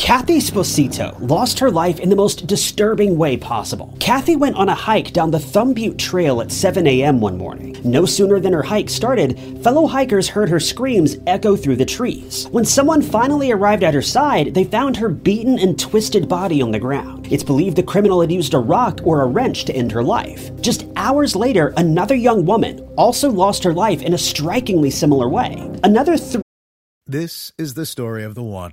Cathy Sposito lost her life in the most disturbing way possible. Cathy went on a hike down the Thumb Butte Trail at 7 a.m. one morning. No sooner than her hike started, fellow hikers heard her screams echo through the trees. When someone finally arrived at her side, they found her beaten and twisted body on the ground. It's believed the criminal had used a rock or a wrench to end her life. Just hours later, another young woman also lost her life in a strikingly similar way. Another This is the story of the one.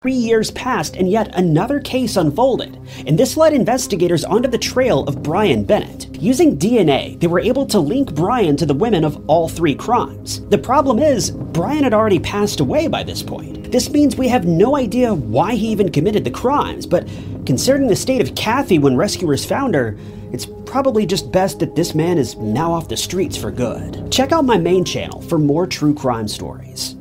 Three years passed, and yet another case unfolded, and this led investigators onto the trail of Bryan Bennet. Using DNA, they were able to link Bryan to the women of all three crimes. The problem is, Bryan had already passed away by this point. This means we have no idea why he even committed the crimes, but considering the state of Cathy when rescuers found her, it's probably just best that this man is now off the streets for good. Check out my main channel for more true crime stories.